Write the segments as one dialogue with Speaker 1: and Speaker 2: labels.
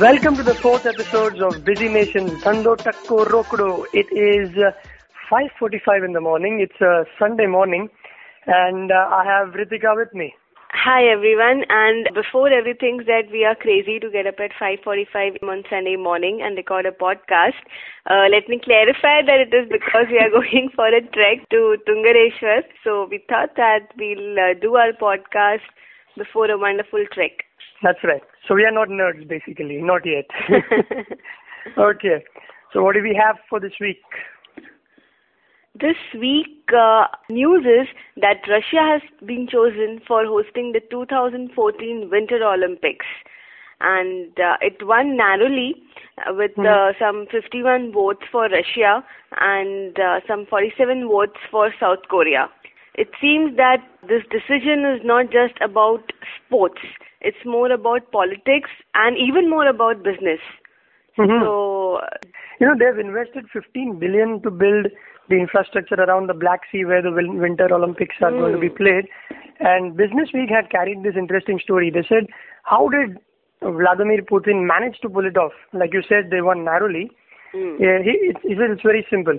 Speaker 1: Welcome to the fourth episode of Busy Nations Dhando Takko Rokdo. It is uh, 5.45 in the morning. It's a Sunday morning and uh, I have Ritika with me.
Speaker 2: Hi everyone and before everything that we are crazy to get up at 5.45 on Sunday morning and record a podcast, uh, let me clarify that it is because we are going for a trek to Tungareshwar. So we thought that we'll uh, do our podcast before a wonderful trek.
Speaker 1: That's right. So we are not nerds basically, not yet. okay. So what do we have for this week?
Speaker 2: This week, uh, news is that Russia has been chosen for hosting the 2014 Winter Olympics. And uh, it won narrowly uh, with
Speaker 1: Hmm.
Speaker 2: uh, some 51 votes for Russia and uh, some 47 votes for South Korea. It seems that this decision is not just about sports, it's more about politics and even more about business.
Speaker 1: Mhm.
Speaker 2: So,
Speaker 1: You know, they've invested 15 billion to build the infrastructure around the Black Sea where the Winter Olympics are going to be played. And Business Week had carried this interesting story. They said, how did Vladimir Putin manage to pull it off? Like you said, they won narrowly.
Speaker 2: mm,
Speaker 1: Yeah, he, it, he said it's very simple.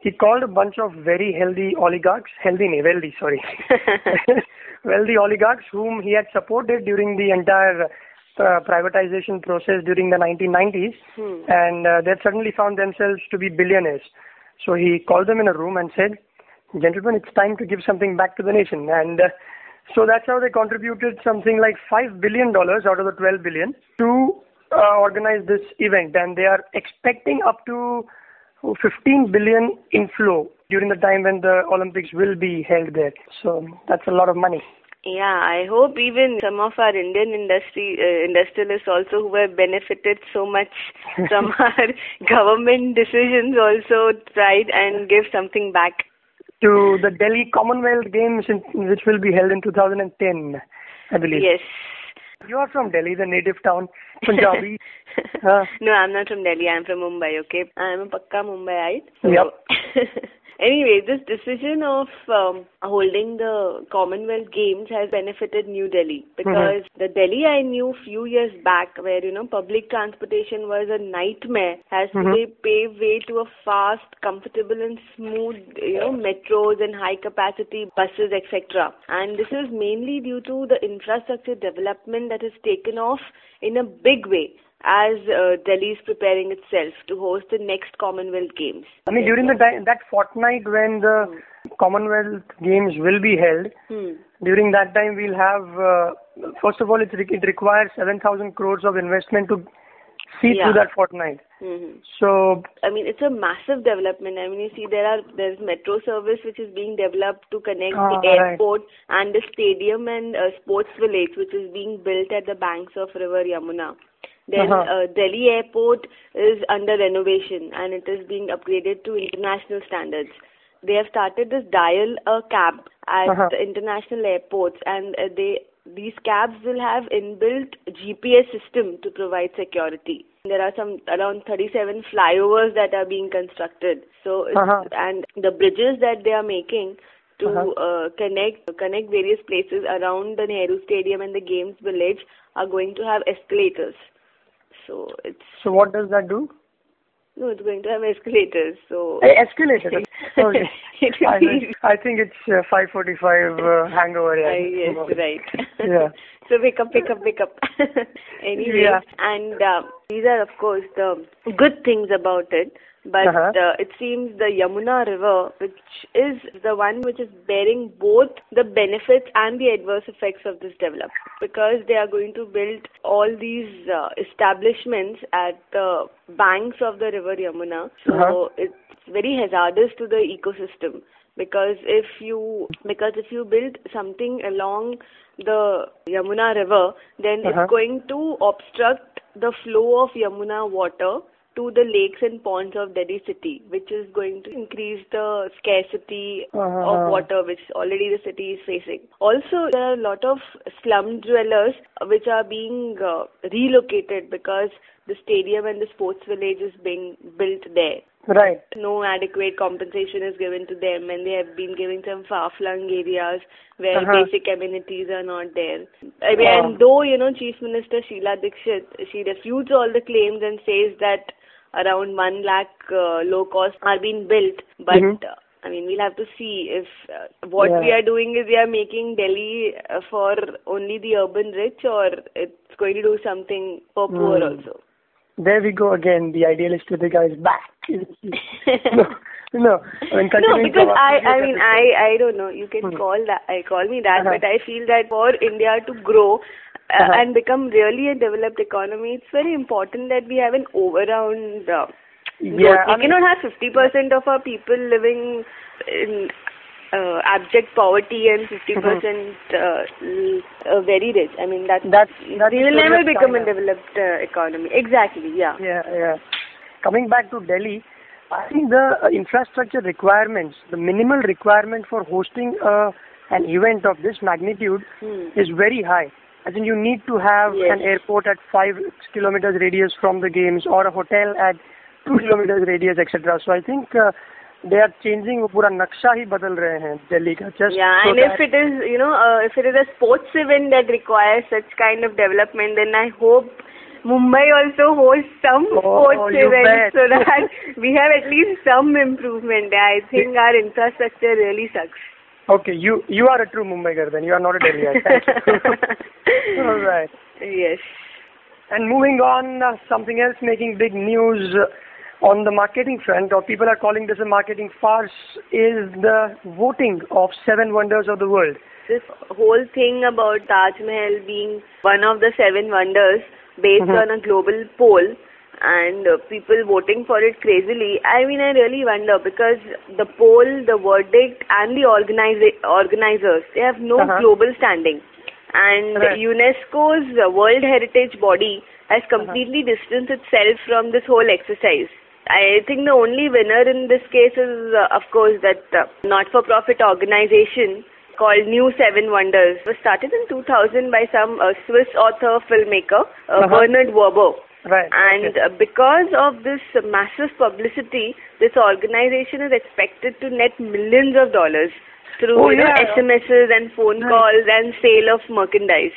Speaker 1: He called a bunch of very healthy oligarchs, healthy, wealthy, sorry, wealthy oligarchs whom he had supported during the entire uh, privatization process during the 1990s,
Speaker 2: Hmm.
Speaker 1: and uh, they suddenly found themselves to be billionaires. So he called them in a room and said, "Gentlemen, it's time to give something back to the nation." And uh, so that's how they contributed something like five billion dollars out of the 12 billion to uh, organize this event, and they are expecting up to 15 billion inflow during the time when the Olympics will be held there. So that's a lot of money.
Speaker 2: Yeah, I hope even some of our Indian industry uh, industrialists also who have benefited so much from our government decisions also tried and give something back.
Speaker 1: To the Delhi Commonwealth Games, in, which will be held in 2010, I believe.
Speaker 2: Yes.
Speaker 1: You are from Delhi, the native town, Punjabi. Huh?
Speaker 2: no, I'm not from Delhi. I'm from Mumbai. Okay, I'm a pakka Mumbaiite. So
Speaker 1: Yep.
Speaker 2: anyway, this decision of um, holding the Commonwealth Games has benefited New Delhi because the Delhi I knew few years back, where you know public transportation was a nightmare, has
Speaker 1: Mhm.
Speaker 2: today paved way to a fast, comfortable, and smooth, you know, metros and high capacity buses, etc. And this is mainly due to the infrastructure development that has taken off in a big way as uh, Delhi is preparing itself to host the next Commonwealth Games.
Speaker 1: I mean, during the that fortnight when the Commonwealth Games will be held,
Speaker 2: Hmm.
Speaker 1: during that time we'll have, uh, first of all, it, re- it requires 7,000 crores of investment to see
Speaker 2: Yeah.
Speaker 1: through that fortnight.
Speaker 2: hmm
Speaker 1: So,
Speaker 2: I mean, it's a massive development. I mean, you see, there are there's metro service which is being developed to connect
Speaker 1: Ah,
Speaker 2: the
Speaker 1: right.
Speaker 2: airport and the stadium and uh, sports village, which is being built at the banks of River Yamuna. Then
Speaker 1: Uh-huh.
Speaker 2: uh, Delhi Airport is under renovation and it is being upgraded to international standards. They have started this dial a cab at
Speaker 1: Uh-huh.
Speaker 2: the international airports, and uh, they these cabs will have inbuilt GPS system to provide security. There are some around 37 flyovers that are being constructed. So
Speaker 1: Uh-huh.
Speaker 2: and the bridges that they are making to
Speaker 1: Uh-huh.
Speaker 2: uh, connect connect various places around the Nehru Stadium and the Games Village are going to have escalators. So it's
Speaker 1: so what does that do?
Speaker 2: no, it's going to have escalators. So
Speaker 1: Eh, escalator. Okay. I,
Speaker 2: be-
Speaker 1: I think it's uh, 545 uh, hangover.
Speaker 2: Uh,
Speaker 1: Yeah.
Speaker 2: yes, right.
Speaker 1: Yeah.
Speaker 2: so wake up, wake up, wake up. anyway,
Speaker 1: Yeah.
Speaker 2: and uh, these are of course the good things about it. But
Speaker 1: Uh-huh.
Speaker 2: uh, it seems the Yamuna River, which is the one which is bearing both the benefits and the adverse effects of this development, because they are going to build all these uh, establishments at the banks of the River Yamuna. So
Speaker 1: Uh-huh.
Speaker 2: it's very hazardous to the ecosystem because if you because if you build something along the Yamuna river then
Speaker 1: Uh-huh.
Speaker 2: it's going to obstruct the flow of Yamuna water to the lakes and ponds of Delhi city which is going to increase the scarcity
Speaker 1: Uh-huh.
Speaker 2: of water which already the city is facing also there are a lot of slum dwellers which are being uh, relocated because the stadium and the sports village is being built there
Speaker 1: Right.
Speaker 2: No adequate compensation is given to them, and they have been given some far-flung areas where
Speaker 1: Uh-huh.
Speaker 2: basic amenities are not there. I mean, and though you know, Chief Minister Sheila Dikshit, she refutes all the claims and says that around one lakh uh, low cost are being built, but.
Speaker 1: Mhm.
Speaker 2: Uh, I mean, we'll have to see if uh, what
Speaker 1: Yeah.
Speaker 2: we are doing is we are making Delhi uh, for only the urban rich, or it's going to do something for poor
Speaker 1: Hmm.
Speaker 2: also.
Speaker 1: There we go again. The idealist Kritika is back. no, no. I mean,
Speaker 2: no, because I, I mean. I, I don't know. You can
Speaker 1: Hmm.
Speaker 2: call that, I call me that,
Speaker 1: Uh-huh.
Speaker 2: but I feel that for India to grow uh,
Speaker 1: Uh-huh.
Speaker 2: and become really a developed economy, it's very important that we have an overround. Uh,
Speaker 1: Yeah,
Speaker 2: growth. we
Speaker 1: I mean-
Speaker 2: cannot have 50% of our people living in uh, abject poverty and 50% uh, uh, very rich. I mean, that
Speaker 1: That's- that's
Speaker 2: we will never become a developed uh, economy. Exactly. Yeah.
Speaker 1: Yeah, yeah. Coming back to Delhi, I think the uh, infrastructure requirements, the minimal requirement for hosting uh, an event of this magnitude
Speaker 2: Hmm.
Speaker 1: is very high. I think you need to have
Speaker 2: Yes.
Speaker 1: an airport at five kilometers radius from the games or a hotel at two kilometers radius, etc. So I think uh, they are changing वो पूरा नक्शा ही बदल रहे हैं दिल्ली का just
Speaker 2: Yeah,
Speaker 1: so
Speaker 2: and
Speaker 1: that,
Speaker 2: if it is, you know, uh, if it is a sports event that requires such kind of development, then I hope Mumbai also hosts some
Speaker 1: Oh,
Speaker 2: sports
Speaker 1: you
Speaker 2: events
Speaker 1: bet.
Speaker 2: so that we have at least some improvement. I think our infrastructure really sucks.
Speaker 1: okay you you are a true Mumbaiker then you are not a Delhiite. Thank you. All right.
Speaker 2: Yes.
Speaker 1: And moving on, uh, something else making big news uh, on the marketing front, or people are calling this a marketing farce, is the voting of seven wonders of the world.
Speaker 2: This whole thing about Taj Mahal being one of the seven wonders based
Speaker 1: Mhm.
Speaker 2: on a global poll and uh, people voting for it crazily, I mean, I really wonder because the poll, the verdict, and the organiza- organizers, they have no
Speaker 1: Uh-huh.
Speaker 2: global standing. And
Speaker 1: Right.
Speaker 2: UNESCO's World Heritage Body has completely distanced itself from this whole exercise. I think the only winner in this case is, uh, of course, that uh, not-for-profit organization called New Seven Wonders. It was started in 2000 by some uh, Swiss author filmmaker, uh,
Speaker 1: Uh-huh.
Speaker 2: Bernard Weber.
Speaker 1: Right.
Speaker 2: And
Speaker 1: okay.
Speaker 2: uh, because of this massive publicity, this organization is expected to net millions of dollars through
Speaker 1: Oh,
Speaker 2: you know,
Speaker 1: yeah.
Speaker 2: SMSs and phone
Speaker 1: Right.
Speaker 2: calls and sale of merchandise.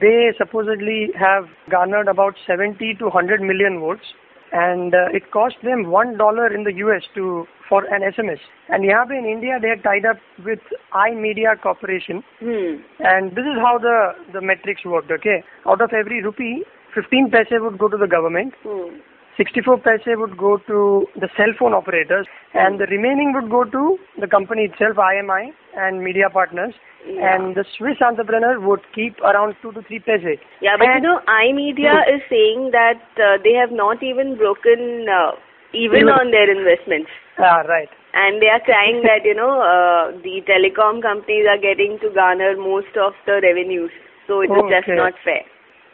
Speaker 1: they supposedly have garnered about 70 to 100 million votes, and uh, it cost them one dollar in the US to for an SMS. And here in India, they are tied up with iMedia Corporation,
Speaker 2: Hmm.
Speaker 1: And this is how the, the metrics worked, okay? Out of every rupee, 15 paise would go to the government,
Speaker 2: Hmm.
Speaker 1: 64 paise would go to the cell phone operators, and the remaining would go to the company itself, IMI, and media partners.
Speaker 2: Yeah.
Speaker 1: And the Swiss entrepreneur would keep around 2 to 3 paise.
Speaker 2: Yeah, but you know, iMedia
Speaker 1: Hmm.
Speaker 2: is saying that uh, they have not even broken uh, even
Speaker 1: Even.
Speaker 2: on their investments.
Speaker 1: Ah, right.
Speaker 2: And they are crying that, you know, uh, the telecom companies are getting to garner most of the revenues. So it is just not fair.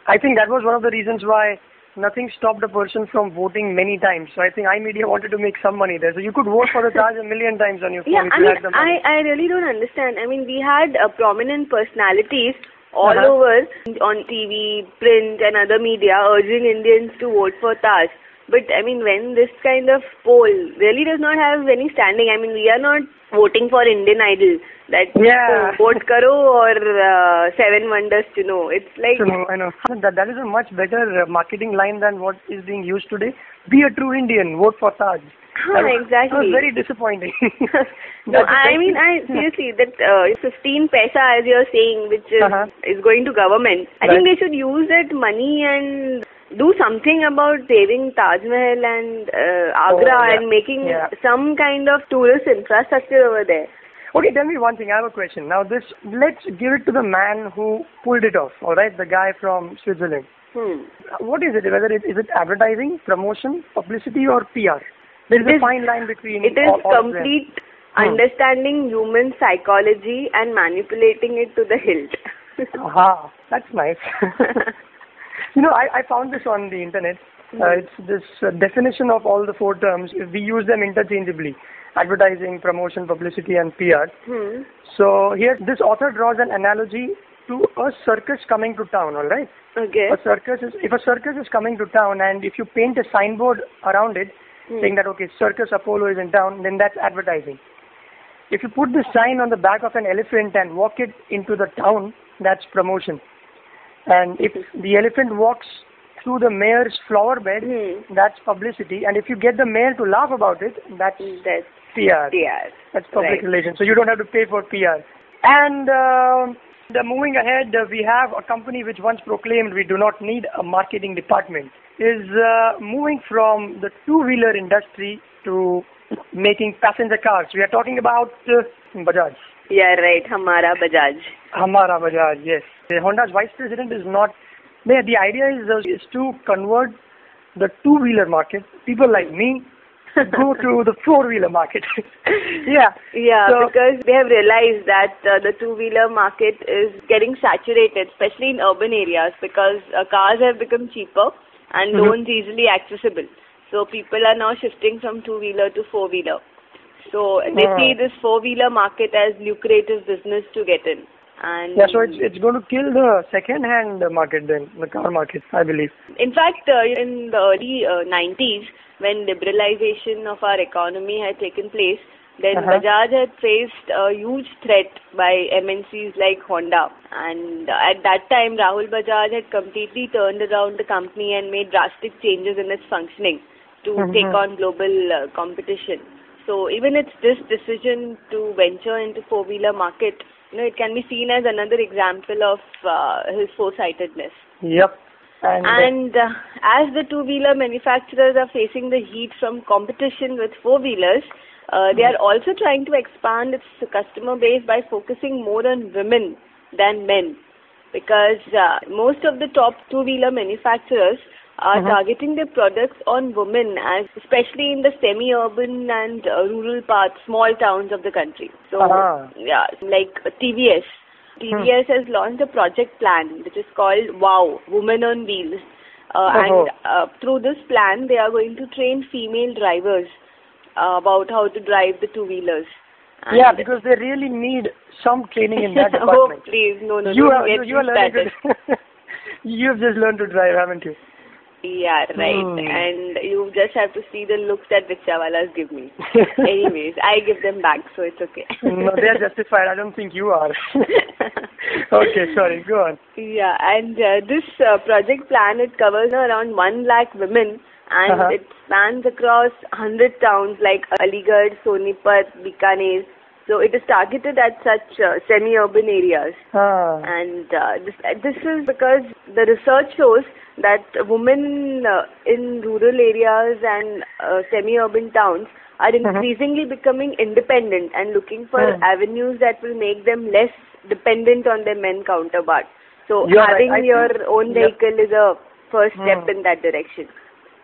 Speaker 1: I think that was one of the reasons why nothing stopped a person from voting many times. So I think iMedia wanted to make some money there. So you could vote for the Taj a million times on your phone
Speaker 2: Yeah,
Speaker 1: if
Speaker 2: I
Speaker 1: you
Speaker 2: mean,
Speaker 1: had the money.
Speaker 2: I, I really don't understand. I mean, we had uh, prominent personalities all
Speaker 1: Uh-huh.
Speaker 2: over on TV, print, and other media urging Indians to vote for Taj. But I mean, when this kind of poll really does not have any standing, I mean, we are not voting for Indian Idol that
Speaker 1: Yeah.
Speaker 2: vote karo or uh, Seven Wonders to know. It's like
Speaker 1: So, no, I know. That, that is a much better uh, marketing line than what is being used today. Be a true Indian, vote for Taj.
Speaker 2: Huh,
Speaker 1: That was- That
Speaker 2: exactly.
Speaker 1: was very disappointing.
Speaker 2: no, I mean, I seriously that uh, 15 paisa, as you're saying, which is,
Speaker 1: Uh-huh.
Speaker 2: is going to government. I
Speaker 1: Right.
Speaker 2: think they should use that money and do something about saving Taj Mahal and uh, Agra
Speaker 1: Oh, yeah.
Speaker 2: and making
Speaker 1: Yeah.
Speaker 2: some kind of tourist infrastructure over there.
Speaker 1: Okay, tell me one thing. I have a question. Now, this let's give it to the man who pulled it off. All right, the guy from Switzerland.
Speaker 2: Hmm.
Speaker 1: What is it? Whether it is it advertising, promotion, publicity, or PR? There is
Speaker 2: It
Speaker 1: a
Speaker 2: is-
Speaker 1: fine line between.
Speaker 2: It is
Speaker 1: all, all
Speaker 2: complete
Speaker 1: Hmm.
Speaker 2: understanding human psychology and manipulating it to the hilt.
Speaker 1: Aha, that's nice. you know, I, I found this on the internet. Uh, it's this uh, definition of all the four terms. We use them interchangeably: advertising, promotion, publicity, and PR.
Speaker 2: hmm.
Speaker 1: So here, this author draws an analogy to a circus coming to town. All right,
Speaker 2: Okay.
Speaker 1: a circus is if a circus is coming to town, and if you paint a signboard around it,
Speaker 2: Hmm.
Speaker 1: saying that okay, Circus Apollo is in town, then that's advertising. If you put the sign on the back of an elephant and walk it into the town, that's promotion. And if the elephant walks through the mayor's flower bed,
Speaker 2: Hmm.
Speaker 1: that's publicity. And if you get the mayor to laugh about it, that's
Speaker 2: That's
Speaker 1: PR.
Speaker 2: PR.
Speaker 1: That's public
Speaker 2: Right.
Speaker 1: relations. So you don't have to pay for PR. And uh, the moving ahead, uh, we have a company which once proclaimed we do not need a marketing department, is uh, moving from the two-wheeler industry to making passenger cars. We are talking about uh, Bajaj.
Speaker 2: Yeah, right. Hamara Bajaj.
Speaker 1: Hamara Bajaj, yes. The Honda's vice president is not. The, the idea is, uh, is to convert the two-wheeler market. People like me go to the four-wheeler market. yeah.
Speaker 2: Yeah,
Speaker 1: So-
Speaker 2: because they have realized that uh, the two-wheeler market is getting saturated, especially in urban areas, because uh, cars have become cheaper and
Speaker 1: Mhm.
Speaker 2: loans easily accessible. So people are now shifting from two-wheeler to four-wheeler. So they
Speaker 1: Ah.
Speaker 2: see this four-wheeler market as lucrative business to get in. And
Speaker 1: Yeah, so it's it's going to kill the second-hand market then, the car market, I believe.
Speaker 2: In fact, uh, in the early uh, 90s, when liberalization of our economy had taken place, then
Speaker 1: Uh-huh.
Speaker 2: Bajaj had faced a huge threat by MNCs like Honda. And at that time, Rahul Bajaj had completely turned around the company and made drastic changes in its functioning to
Speaker 1: Mhm.
Speaker 2: take on global uh, competition. So even it's this decision to venture into four-wheeler market, you know, it can be seen as another example of uh, his foresightedness.
Speaker 1: Yep. And, uh,
Speaker 2: And uh, as the two-wheeler manufacturers are facing the heat from competition with four-wheelers, uh, they are also trying to expand its customer base by focusing more on women than men. Because uh, most of the top two-wheeler manufacturers are
Speaker 1: Mhm.
Speaker 2: targeting their products on women, as especially in the semi-urban and uh, rural parts, small towns of the country. So,
Speaker 1: Ah.
Speaker 2: yeah, like TVS. TVS has launched a project plan which is called WOW, Women on Wheels. Uh,
Speaker 1: Oh.
Speaker 2: and uh, through this plan, they are going to train female drivers uh, about how to drive the two-wheelers. And-
Speaker 1: yeah, because they really need some training in that
Speaker 2: oh,
Speaker 1: department.
Speaker 2: please, no, no,
Speaker 1: you are,
Speaker 2: get
Speaker 1: you, you are learning to, You've just learned to drive, haven't you?
Speaker 2: Yeah, right.
Speaker 1: Hmm.
Speaker 2: And you just have to see the looks that rickshawalas give me. Anyways, I give them back, so it's okay.
Speaker 1: no, they are justified. I don't think you are. okay, sorry. Go on.
Speaker 2: Yeah, and uh, this uh, project plan it covers around one lakh women, and
Speaker 1: Uh-huh.
Speaker 2: it spans across hundred towns like Aligarh, Sonipat, Bikaner. So it is targeted at such uh, semi-urban areas,
Speaker 1: Ah.
Speaker 2: and uh, this this is because the research shows that women uh, in rural areas and uh, semi-urban towns are
Speaker 1: Mhm.
Speaker 2: increasingly becoming independent and looking for
Speaker 1: Hmm.
Speaker 2: avenues that will make them less dependent on their men counterpart. So
Speaker 1: You're
Speaker 2: having your
Speaker 1: think-
Speaker 2: own vehicle is a first step
Speaker 1: Hmm.
Speaker 2: in that direction.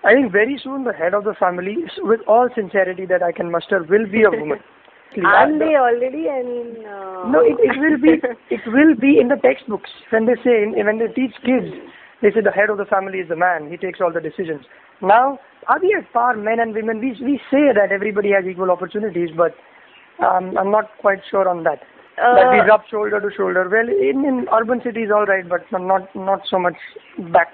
Speaker 1: I think very soon the head of the family, with all sincerity that I can muster, will be a woman.
Speaker 2: Aren't they already? I mean, uh,
Speaker 1: No, it, it will be it will be in the textbooks when they say in, when they teach kids. They say the head of the family is the man. He takes all the decisions. Now, are we at par, men and women? We we say that everybody has equal opportunities, but um, I'm not quite sure on that. that we
Speaker 2: Uh,
Speaker 1: rub shoulder to shoulder. Well, in, in urban cities, all right, but not not so much back.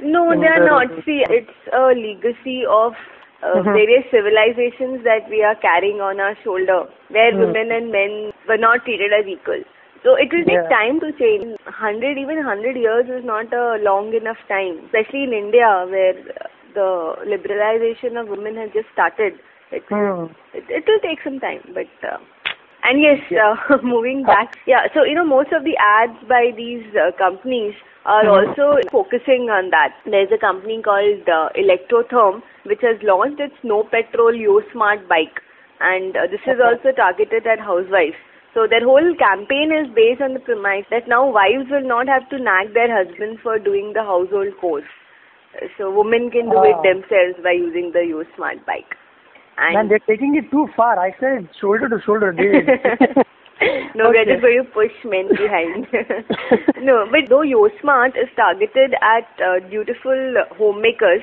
Speaker 2: No, they are
Speaker 1: the-
Speaker 2: not. See, it's a legacy of uh,
Speaker 1: Mhm.
Speaker 2: various civilizations that we are carrying on our shoulder, where
Speaker 1: Mm.
Speaker 2: women and men were not treated as equal. So it will take
Speaker 1: Yeah.
Speaker 2: time to change. Hundred, even hundred years is not a long enough time, especially in India, where uh, the liberalization of women has just started. It,
Speaker 1: Hmm.
Speaker 2: it, it will take some time, but. Uh, and yes,
Speaker 1: Yeah.
Speaker 2: uh, moving back, yeah. So you know, most of the ads by these uh, companies are
Speaker 1: Mhm.
Speaker 2: also focusing on that. There's a company called uh, Electrotherm which has launched its no petrol Yo Smart bike, and uh, this is also targeted at housewives. So their whole campaign is based on the premise that now wives will not have to nag their husbands for doing the household chores. Uh, So women can do it
Speaker 1: Ah.
Speaker 2: themselves by using the Yo Smart bike.
Speaker 1: Man, they're taking it too far. I said shoulder to shoulder,
Speaker 2: no,
Speaker 1: Okay.
Speaker 2: just going to push men behind. no, but though YoSmart is targeted at uh, dutiful homemakers,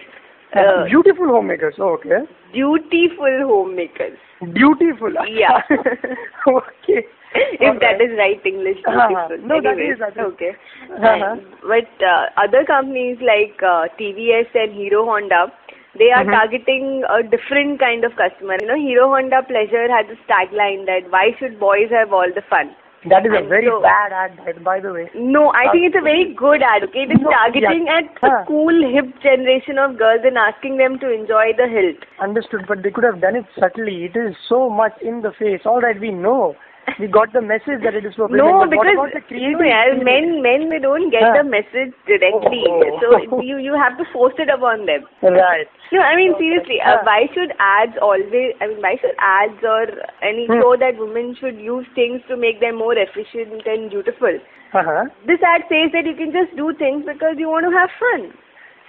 Speaker 2: uh,
Speaker 1: Beautiful homemakers. Oh, okay.
Speaker 2: dutiful homemakers.
Speaker 1: Beautiful.
Speaker 2: Yeah.
Speaker 1: okay.
Speaker 2: if that is right English,
Speaker 1: Uh-huh.
Speaker 2: beautiful.
Speaker 1: No, that is, that is.
Speaker 2: Okay.
Speaker 1: Uh-huh.
Speaker 2: But uh, other companies like uh, TVS and Hero Honda, they are
Speaker 1: Mhm.
Speaker 2: targeting a different kind of customer. You know, Hero Honda Pleasure had this tagline that why should boys have all the fun?
Speaker 1: That is a
Speaker 2: And
Speaker 1: very
Speaker 2: so-
Speaker 1: bad ad, by- the way.
Speaker 2: No, I think it's a very uh, good ad. Okay, it is
Speaker 1: No,
Speaker 2: targeting
Speaker 1: yeah.
Speaker 2: at
Speaker 1: Huh.
Speaker 2: a cool, hip generation of girls and asking them to enjoy the hilt.
Speaker 1: Understood, but they could have done it subtly. It is so much in the face. All right, we know. We got the message that it is for women.
Speaker 2: No, because
Speaker 1: what about the
Speaker 2: no, men men they don't get
Speaker 1: Huh.
Speaker 2: the message directly,
Speaker 1: Oh.
Speaker 2: so you you have to force it upon them.
Speaker 1: Right.
Speaker 2: No, I mean seriously, uh, why should ads always? I mean, why should ads or any
Speaker 1: Hmm.
Speaker 2: show that women should use things to make them more efficient and beautiful?
Speaker 1: Uh-huh.
Speaker 2: This ad says that you can just do things because you want to have fun.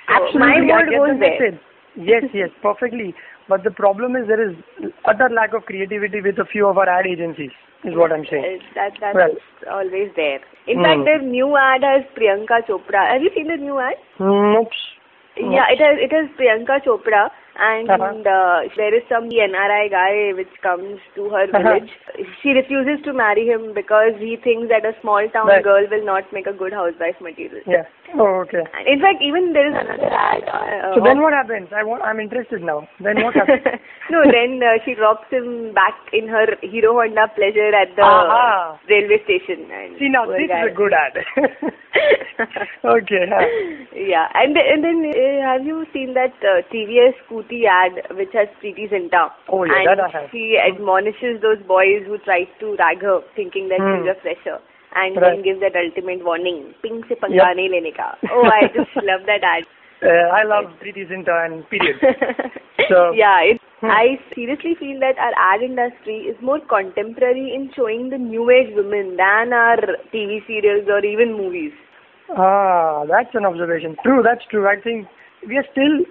Speaker 2: So
Speaker 1: Absolutely,
Speaker 2: my word goes
Speaker 1: the
Speaker 2: there.
Speaker 1: Yes, yes, perfectly. But the problem is there is utter lack of creativity with a few of our ad agencies, is what I'm saying.
Speaker 2: Uh, That that's
Speaker 1: Well.
Speaker 2: always there. In
Speaker 1: Hmm.
Speaker 2: fact, the new ad has Priyanka Chopra. Have you seen the new ad?
Speaker 1: Nope.
Speaker 2: Yeah, it has it has Priyanka Chopra, and
Speaker 1: Uh-huh.
Speaker 2: uh, there is some NRI guy which comes to her
Speaker 1: Uh-huh.
Speaker 2: village. She refuses to marry him because he thinks that a small town
Speaker 1: Right.
Speaker 2: girl will not make a good housewife material.
Speaker 1: Yeah. Oh, okay.
Speaker 2: And in fact, even there is another ad. Uh,
Speaker 1: So then what happens? I want, I'm interested now. Then what happens?
Speaker 2: no, then uh, she drops him back in her Hero Honda Pleasure at the
Speaker 1: Aha.
Speaker 2: railway station. And
Speaker 1: See now, this
Speaker 2: guy-
Speaker 1: is a good ad. okay. Huh.
Speaker 2: yeah, and and then uh, have you seen that uh, TVS Scooty ad which has Preity Zinta.
Speaker 1: Oh, yeah,
Speaker 2: and
Speaker 1: that I have.
Speaker 2: She admonishes those boys who try to rag her thinking that
Speaker 1: mm.
Speaker 2: she's hmm. a fresher. And
Speaker 1: right.
Speaker 2: then gives that ultimate warning, ping se
Speaker 1: panga
Speaker 2: yep. nahi lene ka. Oh, I just love that ad.
Speaker 1: Uh, I love Preity Zinta and period. so
Speaker 2: Yeah, it,
Speaker 1: hmm.
Speaker 2: I seriously feel that our ad industry is more contemporary in showing the new age women than our TV serials or even movies.
Speaker 1: Ah, that's an observation. True, that's true. I think we are still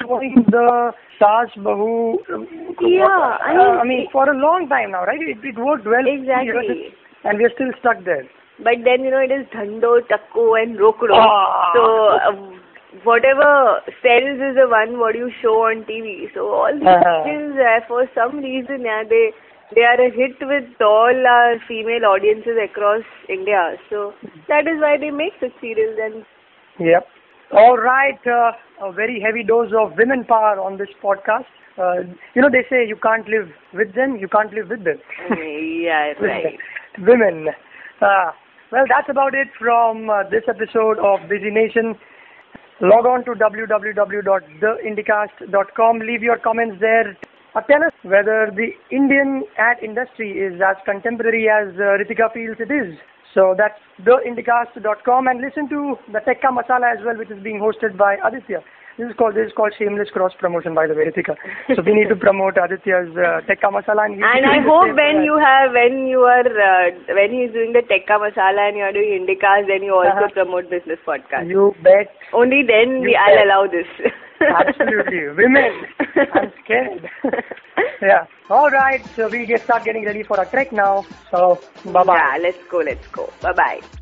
Speaker 1: showing the Sas Bahu. um,
Speaker 2: Yeah,
Speaker 1: uh,
Speaker 2: I mean-
Speaker 1: I mean, for a long time now, right? It, it worked well.
Speaker 2: Exactly.
Speaker 1: And we are still stuck there.
Speaker 2: But then you know it is dhando, takko, and rokdo.
Speaker 1: Ah.
Speaker 2: So uh, whatever sells is the one what you show on TV. So all these
Speaker 1: Uh-huh.
Speaker 2: things, uh, for some reason, yeah, they they are a hit with all our female audiences across India. So that is why they make such serials. And
Speaker 1: Yep. All right. Uh, a very heavy dose of women power on this podcast. Uh, you know, they say you can't live with them, you can't live with them.
Speaker 2: yeah, right.
Speaker 1: Women. Uh, well, that's about it from uh, this episode of Busy Nation. Log on to www.theindicast.com. Leave your comments there. Uh, tell us whether the Indian ad industry is as contemporary as uh, Ritika feels it is. So that's theindicast.com and listen to the Tekka Masala as well, which is being hosted by Aditya. This is called this is called shameless cross promotion by the way, Ritika. So we need to promote Aditya's uh, Tekka Masala and,
Speaker 2: And I hope when you have when you are uh, when he's doing the tekka masala and you are doing Indicast, then you also
Speaker 1: Uh-huh.
Speaker 2: promote business podcast.
Speaker 1: You bet.
Speaker 2: Only then
Speaker 1: You
Speaker 2: we, I'll allow this.
Speaker 1: Absolutely. Women. I'm scared. yeah. All right. So we get start getting ready for a trek now. So bye bye.
Speaker 2: Yeah, let's go, let's go. Bye bye.